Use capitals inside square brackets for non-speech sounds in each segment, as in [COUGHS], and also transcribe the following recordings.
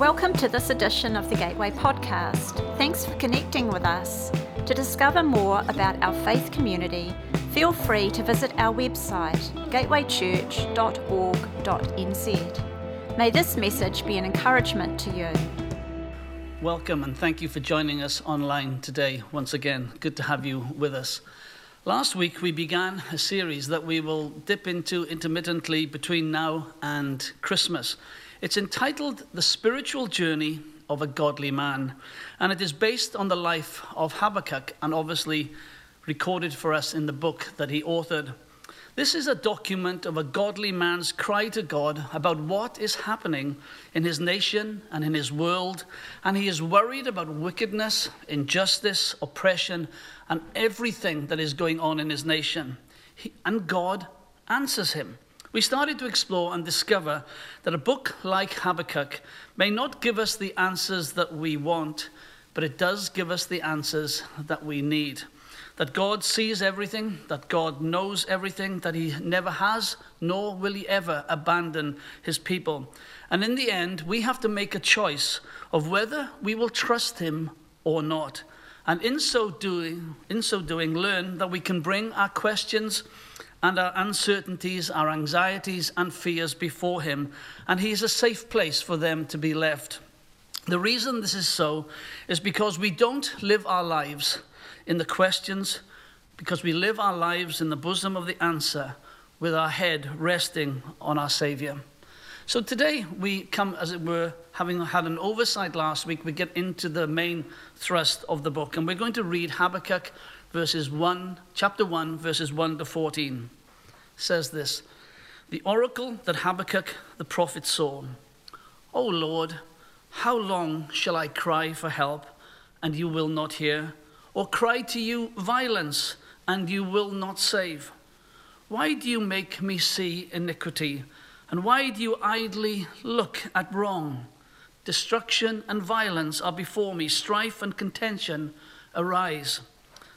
Welcome to this edition of the Gateway Podcast. Thanks for connecting with us. To discover more about our faith community, feel free to visit our website, gatewaychurch.org.nz. May this message be an encouragement to you. Welcome and thank you for joining us online today once again. Good to have you with us. Last week we began a series that we will dip into intermittently between now and Christmas. It's entitled The Spiritual Journey of a Godly Man, and it is based on the life of Habakkuk and obviously recorded for us in the book that he authored. This is a document of a godly man's cry to God about what is happening in his nation and in his world, and he is worried about wickedness, injustice, oppression, and everything that is going on in his nation. He, and God answers him we started to explore and discover that a book like Habakkuk may not give us the answers that we want, but it does give us the answers that we need. That God sees everything, that God knows everything, that He never has, nor will He ever abandon His people. And in the end, we have to make a choice of whether we will trust Him or not. And in so doing, in so doing, learn that we can bring our questions and our uncertainties, our anxieties, and fears before Him, and He is a safe place for them to be left. The reason this is so is because we don't live our lives in the questions, because we live our lives in the bosom of the answer with our head resting on our Savior. So today we come, as it were, having had an oversight last week, we get into the main thrust of the book, and we're going to read Habakkuk verses 1, chapter 1, verses 1 to 14, says this The oracle that Habakkuk the prophet saw. O Lord, how long shall I cry for help, and you will not hear? Or cry to you violence, and you will not save? Why do you make me see iniquity? And why do you idly look at wrong? Destruction and violence are before me, strife and contention arise.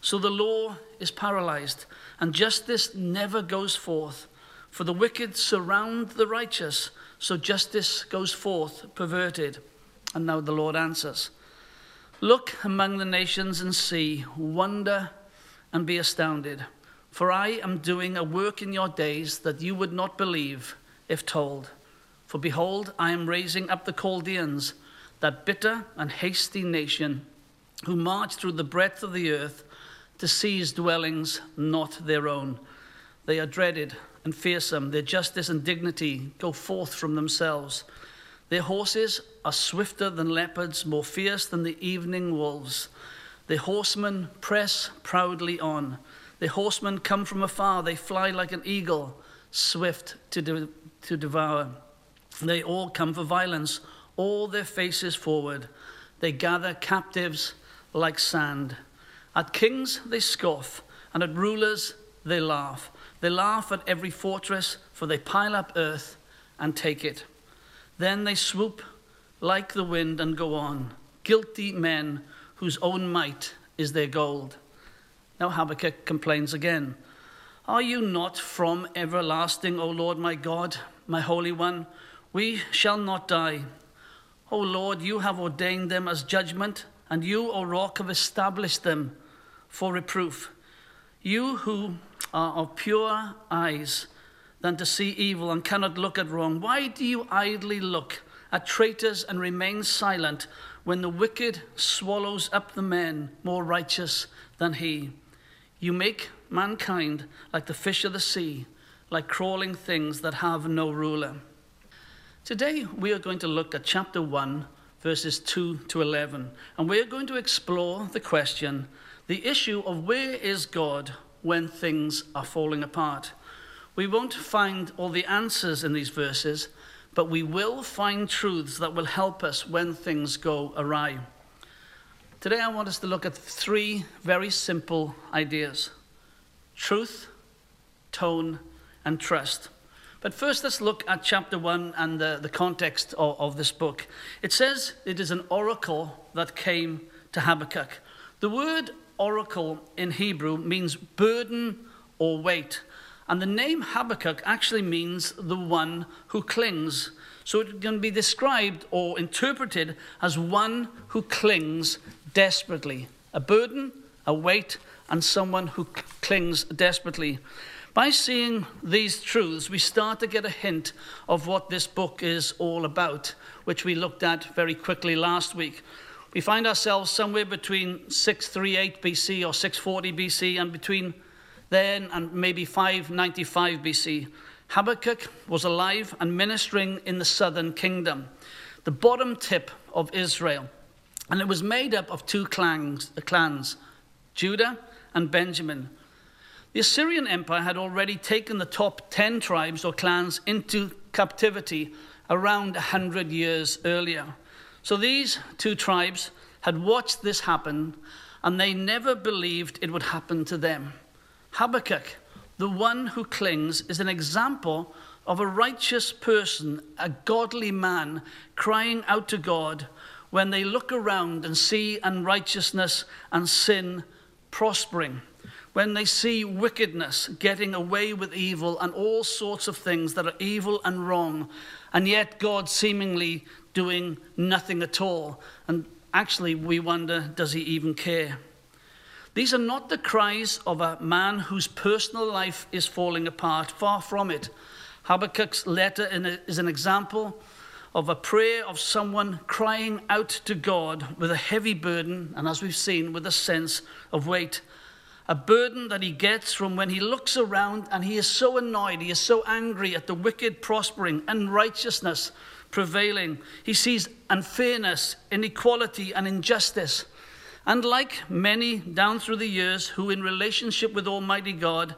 So the law is paralyzed, and justice never goes forth. For the wicked surround the righteous, so justice goes forth perverted. And now the Lord answers Look among the nations and see, wonder and be astounded. For I am doing a work in your days that you would not believe if told. For behold, I am raising up the Chaldeans, that bitter and hasty nation, who march through the breadth of the earth to seize dwellings not their own. They are dreaded and fearsome. Their justice and dignity go forth from themselves. Their horses are swifter than leopards, more fierce than the evening wolves. Their horsemen press proudly on. Their horsemen come from afar. They fly like an eagle, swift to, de- to devour. They all come for violence, all their faces forward. They gather captives like sand. At kings they scoff, and at rulers they laugh. They laugh at every fortress, for they pile up earth and take it. Then they swoop like the wind and go on, guilty men whose own might is their gold. Now Habakkuk complains again Are you not from everlasting, O Lord my God, my Holy One? We shall not die. O Lord, you have ordained them as judgment, and you, O rock, have established them for reproof. You who are of pure eyes than to see evil and cannot look at wrong, why do you idly look at traitors and remain silent when the wicked swallows up the men more righteous than he? You make mankind like the fish of the sea, like crawling things that have no ruler. Today we are going to look at chapter 1, verses 2 to 11, and we are going to explore the question the issue of where is God when things are falling apart. We won't find all the answers in these verses, but we will find truths that will help us when things go awry. Today, I want us to look at three very simple ideas truth, tone, and trust. But first, let's look at chapter 1 and the, the context of, of this book. It says it is an oracle that came to Habakkuk. The word oracle in Hebrew means burden or weight. And the name Habakkuk actually means the one who clings. So it can be described or interpreted as one who clings desperately. A burden, a weight, and someone who clings desperately. By seeing these truths, we start to get a hint of what this book is all about, which we looked at very quickly last week. We find ourselves somewhere between 638 BC or 640 BC and between then and maybe 595 BC. Habakkuk was alive and ministering in the southern kingdom, the bottom tip of Israel. And it was made up of two clans, uh, clans Judah and Benjamin. The Assyrian Empire had already taken the top 10 tribes or clans into captivity around 100 years earlier. So these two tribes had watched this happen and they never believed it would happen to them. Habakkuk the one who clings is an example of a righteous person, a godly man, crying out to God when they look around and see unrighteousness and sin prospering, when they see wickedness getting away with evil and all sorts of things that are evil and wrong, and yet God seemingly doing nothing at all. And actually, we wonder does he even care? These are not the cries of a man whose personal life is falling apart. Far from it. Habakkuk's letter is an example of a prayer of someone crying out to God with a heavy burden, and as we've seen, with a sense of weight. A burden that he gets from when he looks around and he is so annoyed, he is so angry at the wicked prospering, unrighteousness prevailing. He sees unfairness, inequality, and injustice. And like many down through the years who, in relationship with Almighty God,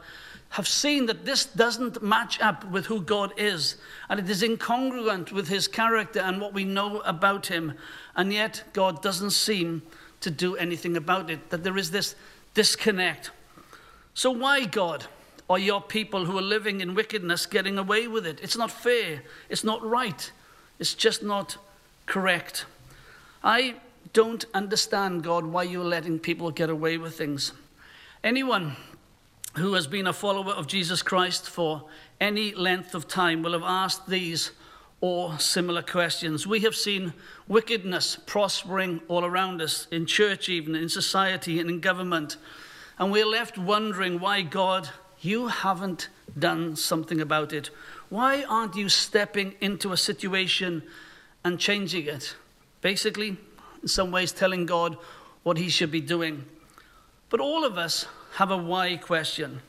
have seen that this doesn't match up with who God is, and it is incongruent with his character and what we know about him, and yet God doesn't seem to do anything about it, that there is this disconnect. So, why, God, are your people who are living in wickedness getting away with it? It's not fair, it's not right, it's just not correct. I don't understand, God, why you're letting people get away with things. Anyone who has been a follower of Jesus Christ for any length of time will have asked these or similar questions. We have seen wickedness prospering all around us, in church, even in society, and in government. And we're left wondering why, God, you haven't done something about it. Why aren't you stepping into a situation and changing it? Basically, in some ways telling God what he should be doing. But all of us have a why question.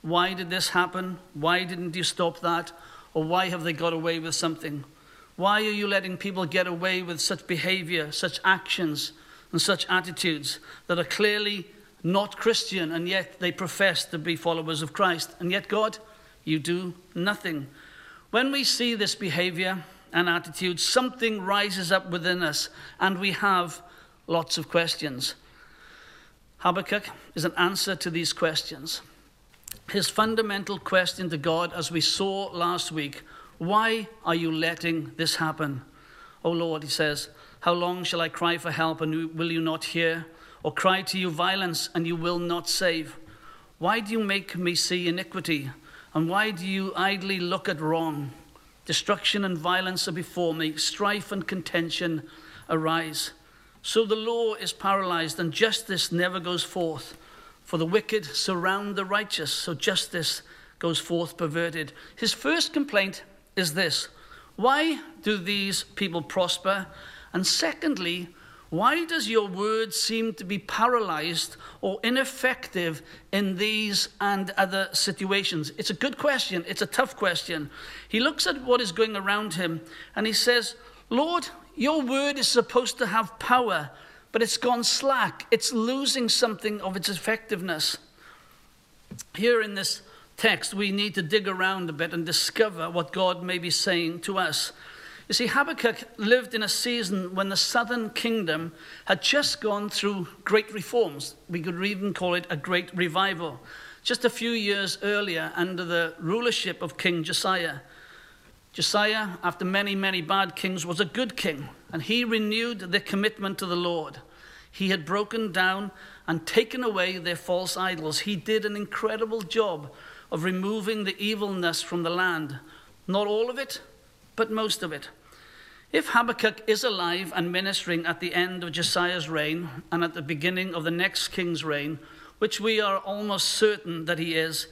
Why did this happen? Why didn't you stop that? Or why have they got away with something? Why are you letting people get away with such behavior, such actions, and such attitudes that are clearly not Christian, and yet they profess to be followers of Christ? And yet, God, you do nothing. When we see this behavior, and attitude, something rises up within us, and we have lots of questions. Habakkuk is an answer to these questions. His fundamental question to God, as we saw last week, why are you letting this happen? Oh Lord, he says, how long shall I cry for help and will you not hear? Or cry to you violence and you will not save? Why do you make me see iniquity? And why do you idly look at wrong? Destruction and violence are before me, strife and contention arise. So the law is paralyzed, and justice never goes forth. For the wicked surround the righteous, so justice goes forth perverted. His first complaint is this Why do these people prosper? And secondly, why does your word seem to be paralyzed or ineffective in these and other situations? It's a good question. It's a tough question. He looks at what is going around him and he says, Lord, your word is supposed to have power, but it's gone slack. It's losing something of its effectiveness. Here in this text, we need to dig around a bit and discover what God may be saying to us. You see, Habakkuk lived in a season when the southern kingdom had just gone through great reforms. We could even call it a great revival. Just a few years earlier, under the rulership of King Josiah. Josiah, after many, many bad kings, was a good king, and he renewed their commitment to the Lord. He had broken down and taken away their false idols. He did an incredible job of removing the evilness from the land. Not all of it, but most of it. If Habakkuk is alive and ministering at the end of Josiah's reign and at the beginning of the next king's reign, which we are almost certain that he is,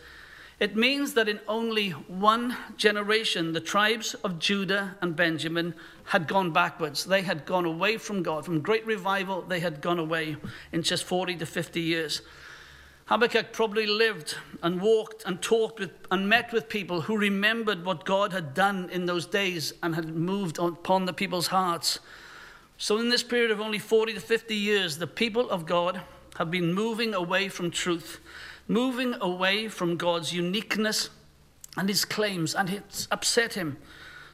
it means that in only one generation, the tribes of Judah and Benjamin had gone backwards. They had gone away from God. From great revival, they had gone away in just 40 to 50 years. Habakkuk probably lived and walked and talked with and met with people who remembered what God had done in those days and had moved upon the people's hearts. So, in this period of only 40 to 50 years, the people of God have been moving away from truth, moving away from God's uniqueness and his claims, and it's upset him.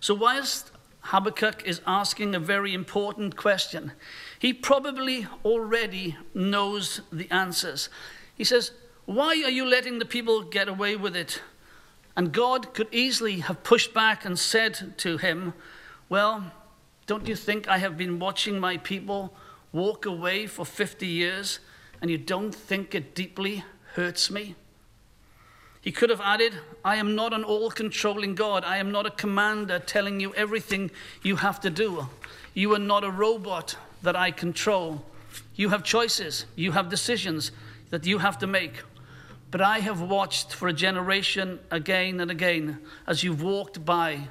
So, whilst Habakkuk is asking a very important question, he probably already knows the answers. He says, Why are you letting the people get away with it? And God could easily have pushed back and said to him, Well, don't you think I have been watching my people walk away for 50 years and you don't think it deeply hurts me? He could have added, I am not an all controlling God. I am not a commander telling you everything you have to do. You are not a robot that I control. You have choices, you have decisions that you have to make. But I have watched for a generation again and again as you've walked by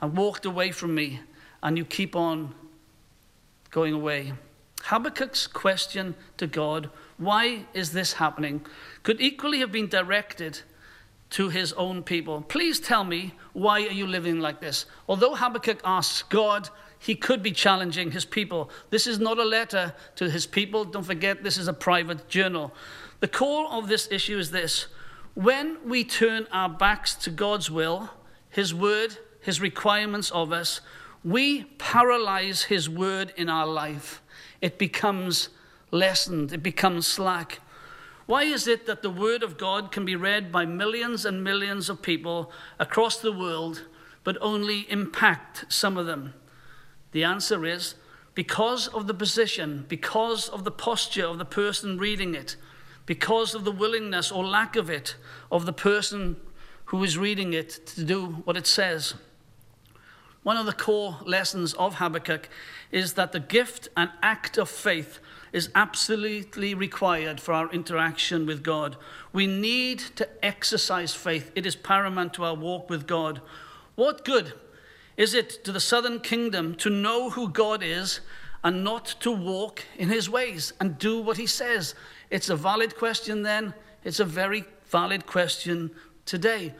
and walked away from me, and you keep on going away. Habakkuk's question to God, why is this happening, could equally have been directed to his own people. Please tell me, why are you living like this? Although Habakkuk asks God, he could be challenging his people. This is not a letter to his people. Don't forget, this is a private journal. The core of this issue is this when we turn our backs to God's will, his word, his requirements of us, we paralyze his word in our life. It becomes lessened, it becomes slack. Why is it that the Word of God can be read by millions and millions of people across the world, but only impact some of them? The answer is because of the position, because of the posture of the person reading it, because of the willingness or lack of it of the person who is reading it to do what it says. One of the core lessons of Habakkuk is that the gift and act of faith is absolutely required for our interaction with God. We need to exercise faith, it is paramount to our walk with God. What good is it to the southern kingdom to know who God is and not to walk in his ways and do what he says? It's a valid question then. It's a very valid question today.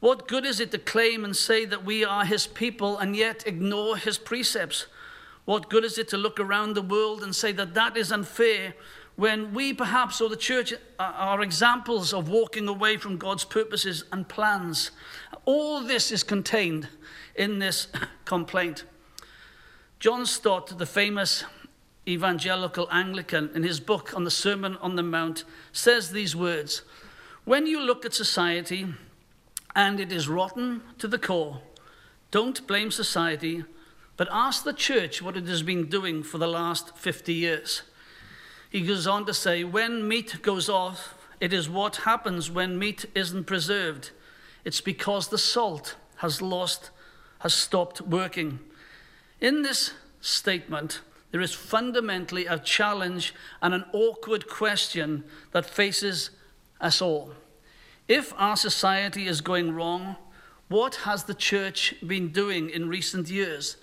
What good is it to claim and say that we are his people and yet ignore his precepts? What good is it to look around the world and say that that is unfair when we perhaps, or the church, are examples of walking away from God's purposes and plans? All this is contained in this [COUGHS] complaint. John Stott, the famous evangelical Anglican, in his book on the Sermon on the Mount, says these words When you look at society and it is rotten to the core, don't blame society but ask the church what it has been doing for the last 50 years. He goes on to say, when meat goes off, it is what happens when meat isn't preserved. It's because the salt has lost, has stopped working. In this statement, there is fundamentally a challenge and an awkward question that faces us all. If our society is going wrong, what has the church been doing in recent years?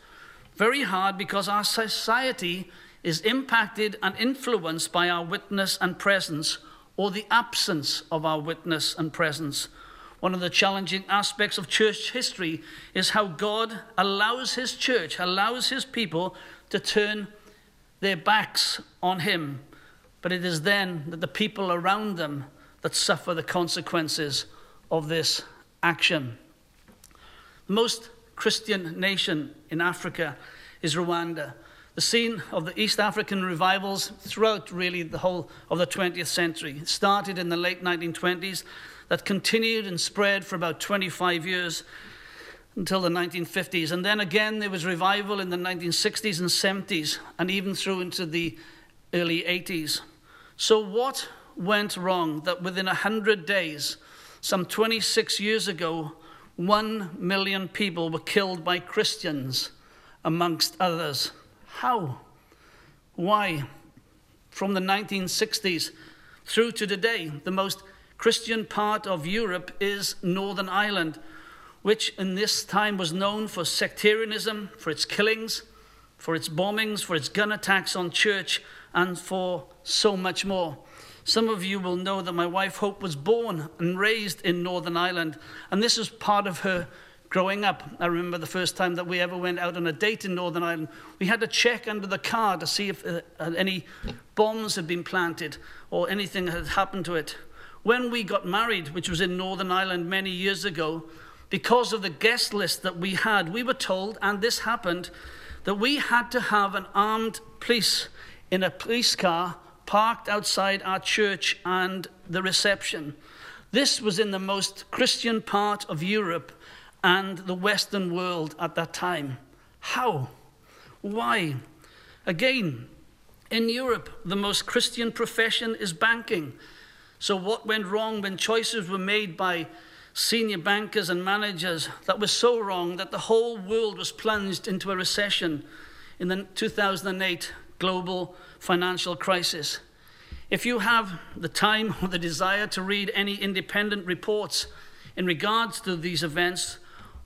very hard because our society is impacted and influenced by our witness and presence or the absence of our witness and presence. One of the challenging aspects of church history is how God allows his church, allows his people to turn their backs on him. But it is then that the people around them that suffer the consequences of this action. The most Christian nation in Africa is Rwanda. The scene of the East African revivals throughout really the whole of the 20th century. It started in the late 1920s, that continued and spread for about 25 years until the 1950s. And then again, there was revival in the 1960s and 70s, and even through into the early 80s. So, what went wrong that within 100 days, some 26 years ago, one million people were killed by Christians amongst others. How? Why? From the 1960s through to today, the most Christian part of Europe is Northern Ireland, which in this time was known for sectarianism, for its killings, for its bombings, for its gun attacks on church, and for so much more. Some of you will know that my wife Hope was born and raised in Northern Ireland, and this is part of her growing up. I remember the first time that we ever went out on a date in Northern Ireland. We had to check under the car to see if uh, any bombs had been planted or anything had happened to it. When we got married, which was in Northern Ireland many years ago, because of the guest list that we had, we were told, and this happened, that we had to have an armed police in a police car parked outside our church and the reception. This was in the most Christian part of Europe and the Western world at that time. How? Why? Again, in Europe, the most Christian profession is banking. So, what went wrong when choices were made by senior bankers and managers that were so wrong that the whole world was plunged into a recession in the 2008 global financial crisis? If you have the time or the desire to read any independent reports in regards to these events,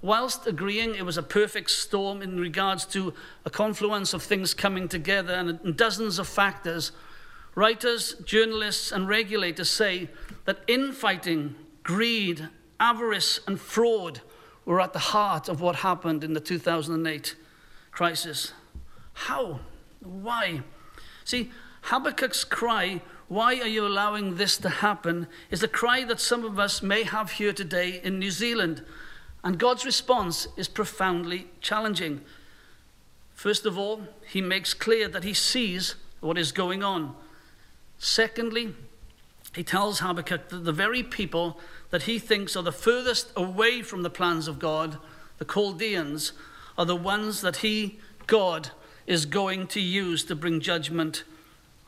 whilst agreeing it was a perfect storm in regards to a confluence of things coming together and dozens of factors, writers, journalists, and regulators say that infighting, greed, avarice, and fraud were at the heart of what happened in the 2008 crisis. How? Why? See, Habakkuk's cry, Why are you allowing this to happen? is a cry that some of us may have here today in New Zealand. And God's response is profoundly challenging. First of all, he makes clear that he sees what is going on. Secondly, he tells Habakkuk that the very people that he thinks are the furthest away from the plans of God, the Chaldeans, are the ones that he, God, is going to use to bring judgment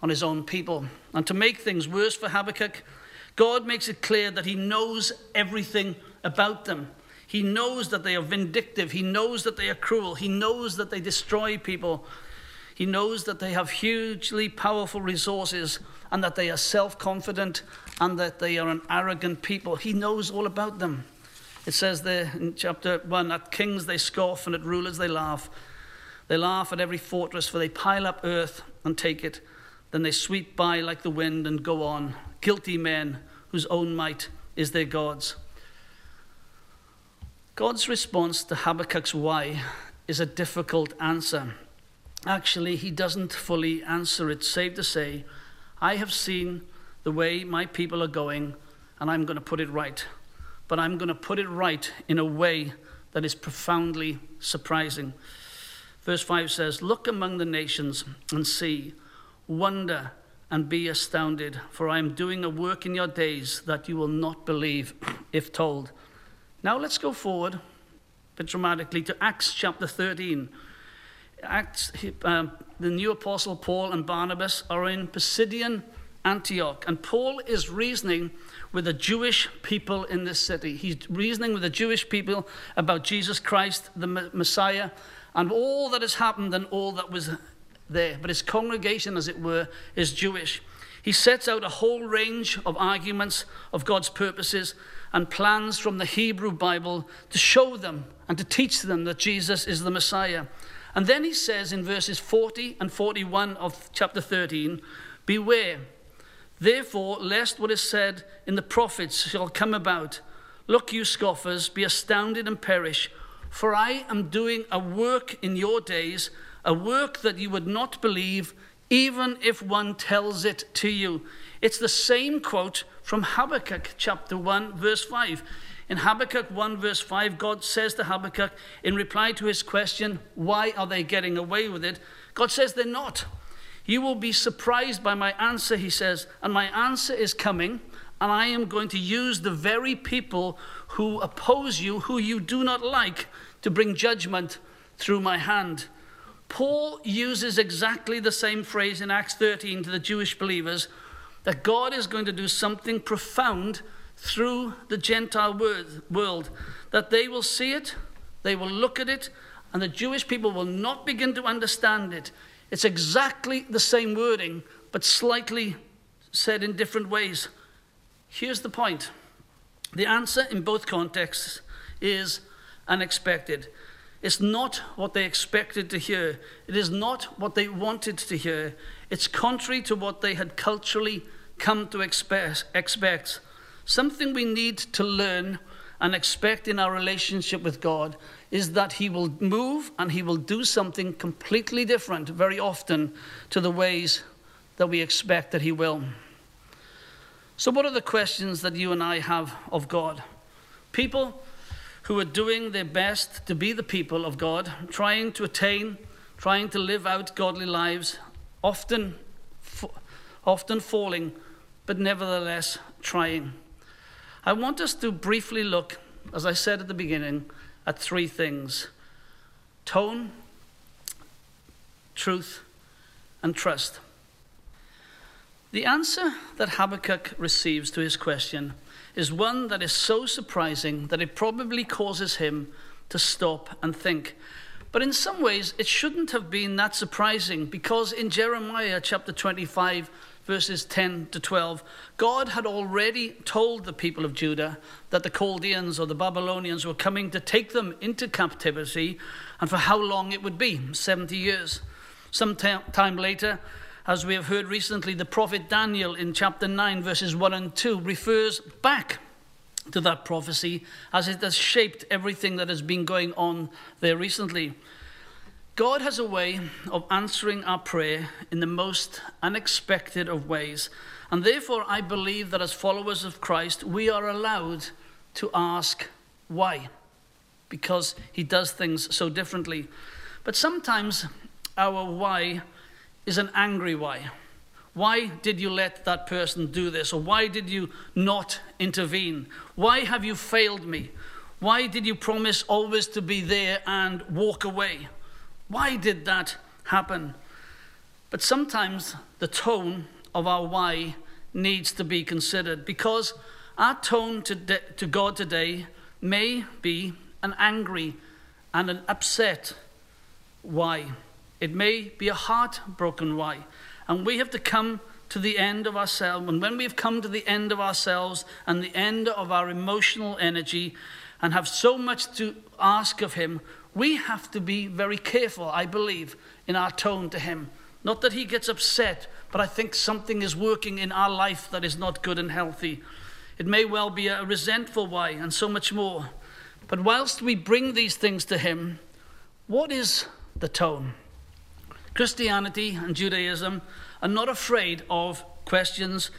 on his own people. And to make things worse for Habakkuk, God makes it clear that he knows everything about them. He knows that they are vindictive. He knows that they are cruel. He knows that they destroy people. He knows that they have hugely powerful resources and that they are self confident and that they are an arrogant people. He knows all about them. It says there in chapter 1 at kings they scoff and at rulers they laugh. They laugh at every fortress, for they pile up earth and take it. Then they sweep by like the wind and go on. Guilty men whose own might is their God's. God's response to Habakkuk's why is a difficult answer. Actually, he doesn't fully answer it, save to say, I have seen the way my people are going, and I'm going to put it right. But I'm going to put it right in a way that is profoundly surprising. Verse 5 says, Look among the nations and see, wonder and be astounded, for I am doing a work in your days that you will not believe [CLEARS THROAT] if told. Now let's go forward, but dramatically, to Acts chapter 13. Acts, um, the new apostle Paul and Barnabas are in Pisidian Antioch, and Paul is reasoning with the Jewish people in this city. He's reasoning with the Jewish people about Jesus Christ, the Messiah, and all that has happened and all that was there. But his congregation, as it were, is Jewish. He sets out a whole range of arguments of God's purposes and plans from the Hebrew Bible to show them and to teach them that Jesus is the Messiah. And then he says in verses 40 and 41 of chapter 13 Beware, therefore, lest what is said in the prophets shall come about. Look, you scoffers, be astounded and perish, for I am doing a work in your days, a work that you would not believe, even if one tells it to you. It's the same quote from Habakkuk chapter 1, verse 5. In Habakkuk 1, verse 5, God says to Habakkuk, in reply to his question, Why are they getting away with it? God says, They're not. You will be surprised by my answer, he says, and my answer is coming, and I am going to use the very people who oppose you, who you do not like, to bring judgment through my hand. Paul uses exactly the same phrase in Acts 13 to the Jewish believers that God is going to do something profound through the Gentile world, that they will see it, they will look at it, and the Jewish people will not begin to understand it. It's exactly the same wording, but slightly said in different ways. Here's the point the answer in both contexts is unexpected. It's not what they expected to hear. It is not what they wanted to hear. It's contrary to what they had culturally come to expect. Something we need to learn and expect in our relationship with God is that He will move and He will do something completely different very often to the ways that we expect that He will. So, what are the questions that you and I have of God? People who are doing their best to be the people of God, trying to attain, trying to live out godly lives, often, often falling, but nevertheless trying. I want us to briefly look, as I said at the beginning, at three things tone, truth, and trust. The answer that Habakkuk receives to his question is one that is so surprising that it probably causes him to stop and think. But in some ways, it shouldn't have been that surprising because in Jeremiah chapter 25, verses 10 to 12, God had already told the people of Judah that the Chaldeans or the Babylonians were coming to take them into captivity and for how long it would be 70 years. Some time later, as we have heard recently, the prophet Daniel in chapter 9, verses 1 and 2, refers back to that prophecy as it has shaped everything that has been going on there recently. God has a way of answering our prayer in the most unexpected of ways. And therefore, I believe that as followers of Christ, we are allowed to ask why, because He does things so differently. But sometimes our why is an angry why. Why did you let that person do this? Or why did you not intervene? Why have you failed me? Why did you promise always to be there and walk away? Why did that happen? But sometimes the tone of our why needs to be considered because our tone to, de- to God today may be an angry and an upset why. It may be a heartbroken why. And we have to come to the end of ourselves. And when we've come to the end of ourselves and the end of our emotional energy and have so much to ask of Him, we have to be very careful, I believe, in our tone to Him. Not that He gets upset, but I think something is working in our life that is not good and healthy. It may well be a resentful why, and so much more. But whilst we bring these things to Him, what is the tone? Christianity and Judaism are not afraid of questions,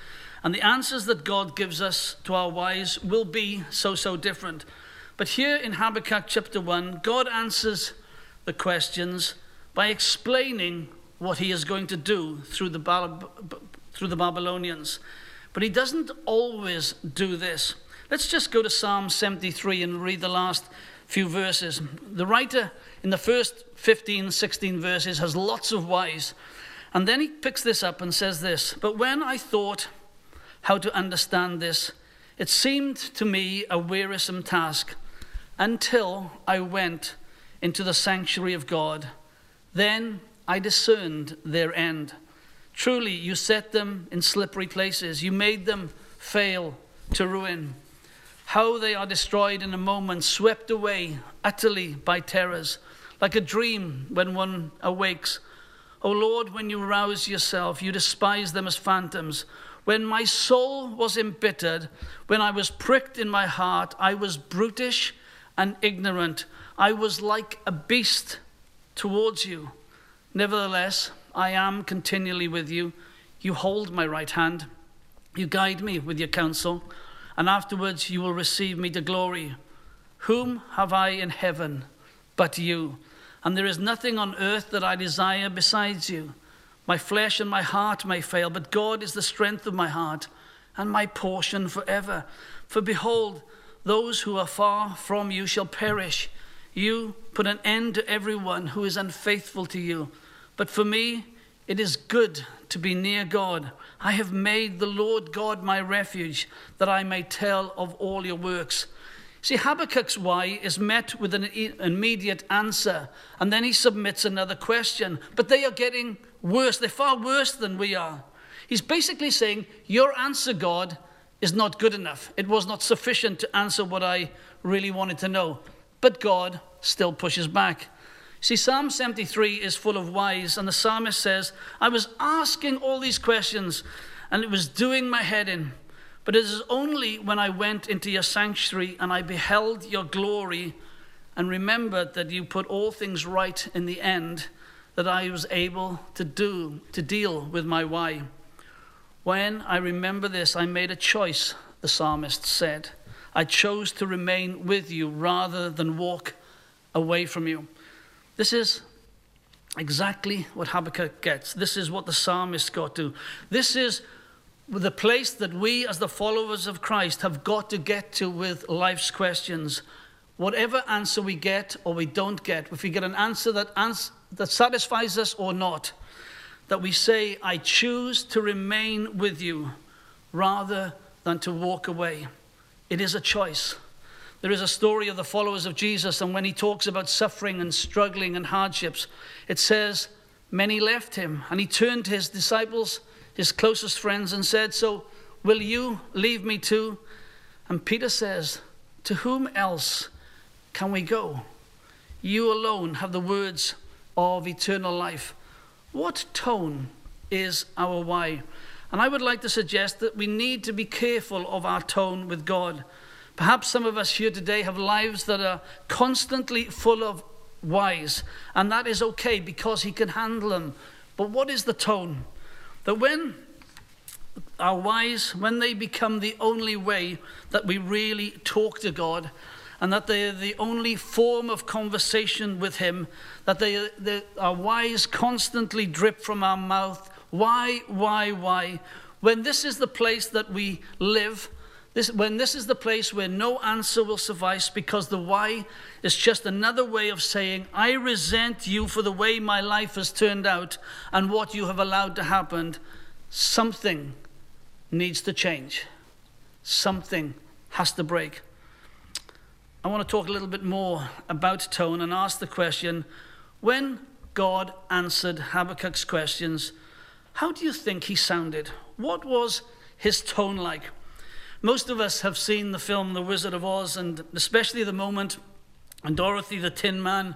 and the answers that God gives us to our whys will be so, so different. But here in Habakkuk chapter 1, God answers the questions by explaining what he is going to do through the, through the Babylonians. But he doesn't always do this. Let's just go to Psalm 73 and read the last few verses. The writer in the first 15, 16 verses has lots of whys. And then he picks this up and says this But when I thought how to understand this, it seemed to me a wearisome task until I went into the sanctuary of God. Then I discerned their end. Truly, you set them in slippery places, you made them fail to ruin. How they are destroyed in a moment, swept away utterly by terrors, like a dream when one awakes. O oh Lord, when you rouse yourself, you despise them as phantoms. When my soul was embittered, when I was pricked in my heart, I was brutish and ignorant. I was like a beast towards you. Nevertheless, I am continually with you. You hold my right hand. You guide me with your counsel, and afterwards you will receive me to glory. Whom have I in heaven but you? And there is nothing on earth that I desire besides you. My flesh and my heart may fail, but God is the strength of my heart and my portion forever. For behold, those who are far from you shall perish. You put an end to everyone who is unfaithful to you. But for me, it is good to be near God. I have made the Lord God my refuge, that I may tell of all your works. See, Habakkuk's why is met with an immediate answer, and then he submits another question. But they are getting worse. They're far worse than we are. He's basically saying, Your answer, God, is not good enough. It was not sufficient to answer what I really wanted to know. But God still pushes back. See, Psalm 73 is full of whys, and the psalmist says, I was asking all these questions, and it was doing my head in. But it is only when I went into your sanctuary and I beheld your glory and remembered that you put all things right in the end that I was able to do, to deal with my why. When I remember this, I made a choice, the psalmist said. I chose to remain with you rather than walk away from you. This is exactly what Habakkuk gets. This is what the psalmist got to. This is the place that we, as the followers of Christ, have got to get to with life's questions. Whatever answer we get or we don't get, if we get an answer that, ans- that satisfies us or not, that we say, I choose to remain with you rather than to walk away. It is a choice. There is a story of the followers of Jesus, and when he talks about suffering and struggling and hardships, it says, Many left him, and he turned to his disciples his closest friends, and said, So will you leave me too? And Peter says, To whom else can we go? You alone have the words of eternal life. What tone is our why? And I would like to suggest that we need to be careful of our tone with God. Perhaps some of us here today have lives that are constantly full of whys, and that is okay because He can handle them. But what is the tone? That when our whys, when they become the only way that we really talk to God, and that they are the only form of conversation with Him, that they, they, our whys constantly drip from our mouth. Why, why, why? When this is the place that we live, this, when this is the place where no answer will suffice because the why is just another way of saying, I resent you for the way my life has turned out and what you have allowed to happen, something needs to change. Something has to break. I want to talk a little bit more about tone and ask the question when God answered Habakkuk's questions, how do you think he sounded? What was his tone like? Most of us have seen the film The Wizard of Oz, and especially the moment when Dorothy the Tin Man,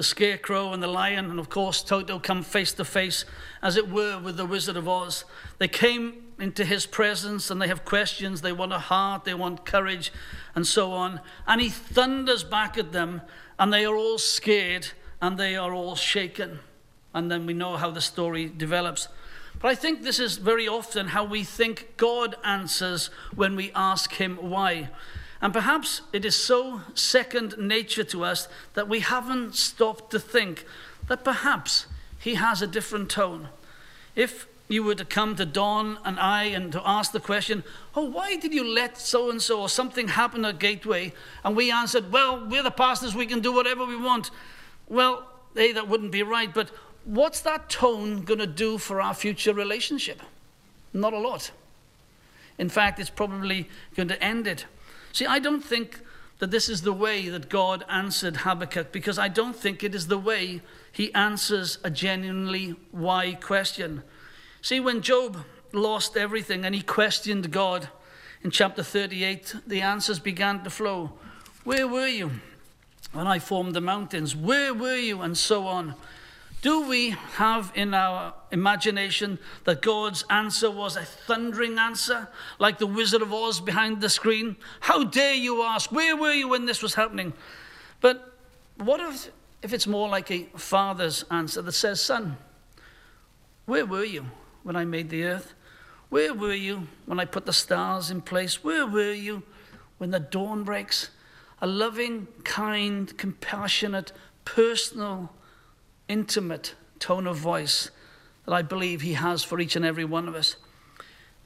the Scarecrow, and the Lion, and of course Toto come face to face, as it were, with the Wizard of Oz. They came into his presence and they have questions. They want a heart, they want courage, and so on. And he thunders back at them, and they are all scared and they are all shaken. And then we know how the story develops. But I think this is very often how we think God answers when we ask Him why. And perhaps it is so second nature to us that we haven't stopped to think that perhaps He has a different tone. If you were to come to Don and I and to ask the question, Oh, why did you let so and so or something happen at Gateway? And we answered, Well, we're the pastors, we can do whatever we want. Well, A, that wouldn't be right, but what's that tone going to do for our future relationship? Not a lot. In fact, it's probably going to end it. See, I don't think that this is the way that God answered Habakkuk because I don't think it is the way he answers a genuinely why question. See, when Job lost everything and he questioned God in chapter 38, the answers began to flow. Where were you when I formed the mountains? Where were you? And so on. Do we have in our imagination that God's answer was a thundering answer, like the Wizard of Oz behind the screen? How dare you ask, where were you when this was happening? But what if, if it's more like a father's answer that says, Son, where were you when I made the earth? Where were you when I put the stars in place? Where were you when the dawn breaks? A loving, kind, compassionate, personal, intimate tone of voice that I believe he has for each and every one of us.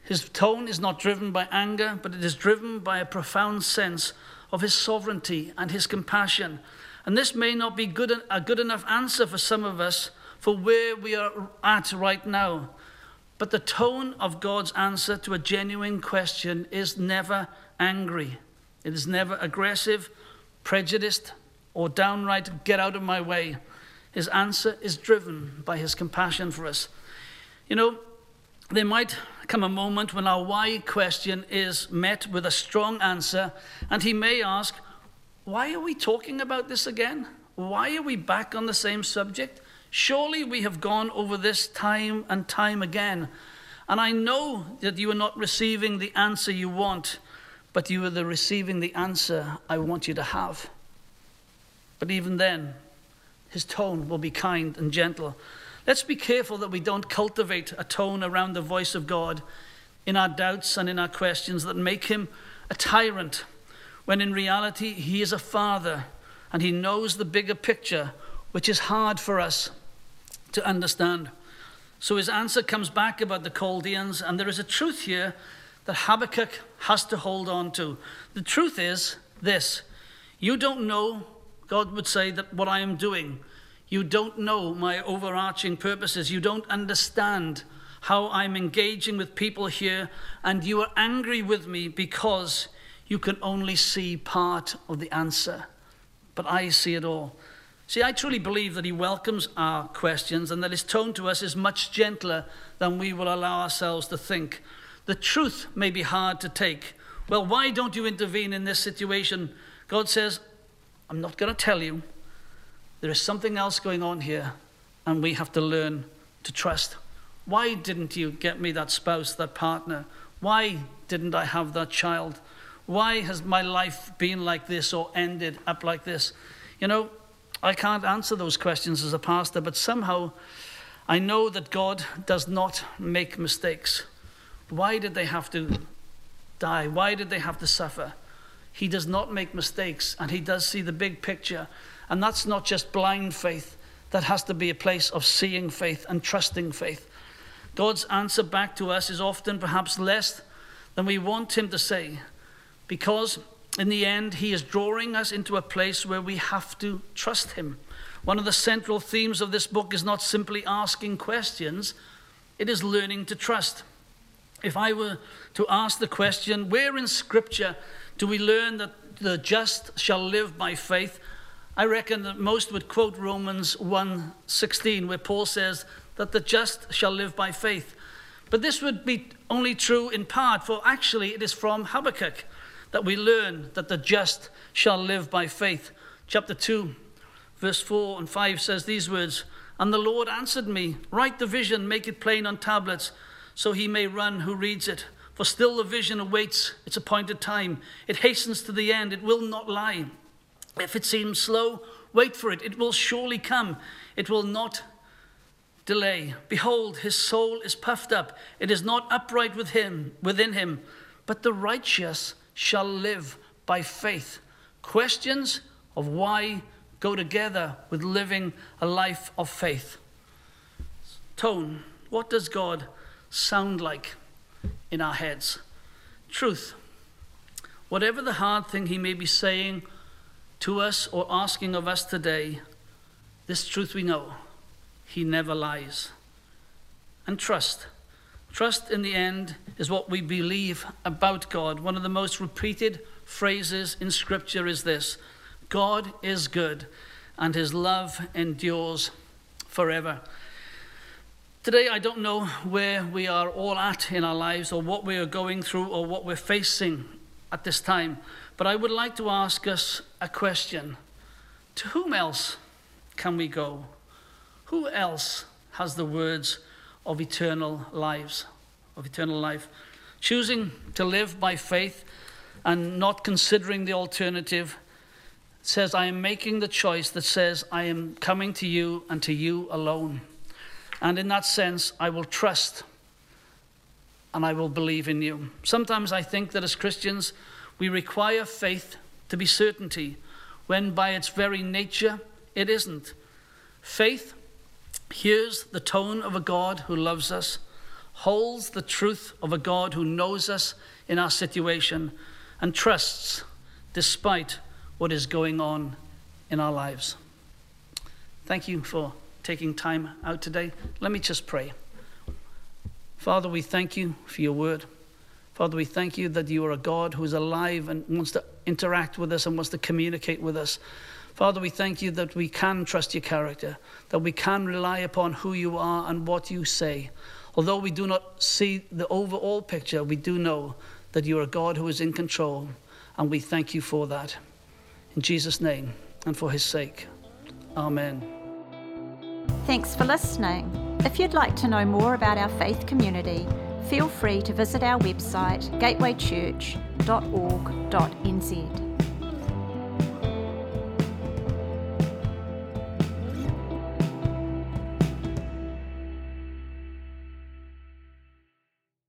His tone is not driven by anger, but it is driven by a profound sense of his sovereignty and his compassion. And this may not be good, a good enough answer for some of us for where we are at right now. But the tone of God's answer to a genuine question is never angry, It is never aggressive, prejudiced, or downright get out of my way. His answer is driven by his compassion for us. You know, there might come a moment when our why question is met with a strong answer, and he may ask, Why are we talking about this again? Why are we back on the same subject? Surely we have gone over this time and time again. And I know that you are not receiving the answer you want, but you are the receiving the answer I want you to have. But even then, his tone will be kind and gentle. Let's be careful that we don't cultivate a tone around the voice of God in our doubts and in our questions that make him a tyrant, when in reality he is a father and he knows the bigger picture, which is hard for us to understand. So his answer comes back about the Chaldeans, and there is a truth here that Habakkuk has to hold on to. The truth is this you don't know, God would say, that what I am doing. You don't know my overarching purposes. You don't understand how I'm engaging with people here, and you are angry with me because you can only see part of the answer. But I see it all. See, I truly believe that he welcomes our questions and that his tone to us is much gentler than we will allow ourselves to think. The truth may be hard to take. Well, why don't you intervene in this situation? God says, I'm not going to tell you. There is something else going on here, and we have to learn to trust. Why didn't you get me that spouse, that partner? Why didn't I have that child? Why has my life been like this or ended up like this? You know, I can't answer those questions as a pastor, but somehow I know that God does not make mistakes. Why did they have to die? Why did they have to suffer? He does not make mistakes, and He does see the big picture. And that's not just blind faith, that has to be a place of seeing faith and trusting faith. God's answer back to us is often perhaps less than we want Him to say, because in the end, he is drawing us into a place where we have to trust him. One of the central themes of this book is not simply asking questions, it is learning to trust. If I were to ask the question, where in Scripture do we learn that the just shall live by faith? I reckon that most would quote Romans 1:16 where Paul says that the just shall live by faith. But this would be only true in part for actually it is from Habakkuk that we learn that the just shall live by faith. Chapter 2, verse 4 and 5 says these words And the Lord answered me, Write the vision, make it plain on tablets, so he may run who reads it. For still the vision awaits its appointed time. It hastens to the end, it will not lie. If it seems slow, wait for it. It will surely come. It will not delay. Behold, his soul is puffed up. It is not upright with him, within him, but the righteous shall live by faith. Questions of why go together with living a life of faith. Tone. What does God sound like in our heads? Truth. Whatever the hard thing He may be saying to us or asking of us today, this truth we know He never lies. And trust. Trust in the end is what we believe about God. One of the most repeated phrases in Scripture is this God is good, and his love endures forever. Today, I don't know where we are all at in our lives, or what we are going through, or what we're facing at this time, but I would like to ask us a question To whom else can we go? Who else has the words of eternal lives, of eternal life. Choosing to live by faith and not considering the alternative says, I am making the choice that says, I am coming to you and to you alone. And in that sense, I will trust and I will believe in you. Sometimes I think that as Christians, we require faith to be certainty, when by its very nature, it isn't. Faith hears the tone of a God who loves us, holds the truth of a God who knows us in our situation, and trusts despite what is going on in our lives. Thank you for taking time out today. Let me just pray. Father, we thank you for your word. Father, we thank you that you are a God who is alive and wants to interact with us and wants to communicate with us. Father, we thank you that we can trust your character, that we can rely upon who you are and what you say. Although we do not see the overall picture, we do know that you are a God who is in control, and we thank you for that. In Jesus' name and for his sake. Amen. Thanks for listening. If you'd like to know more about our faith community, feel free to visit our website gatewaychurch.org.nz.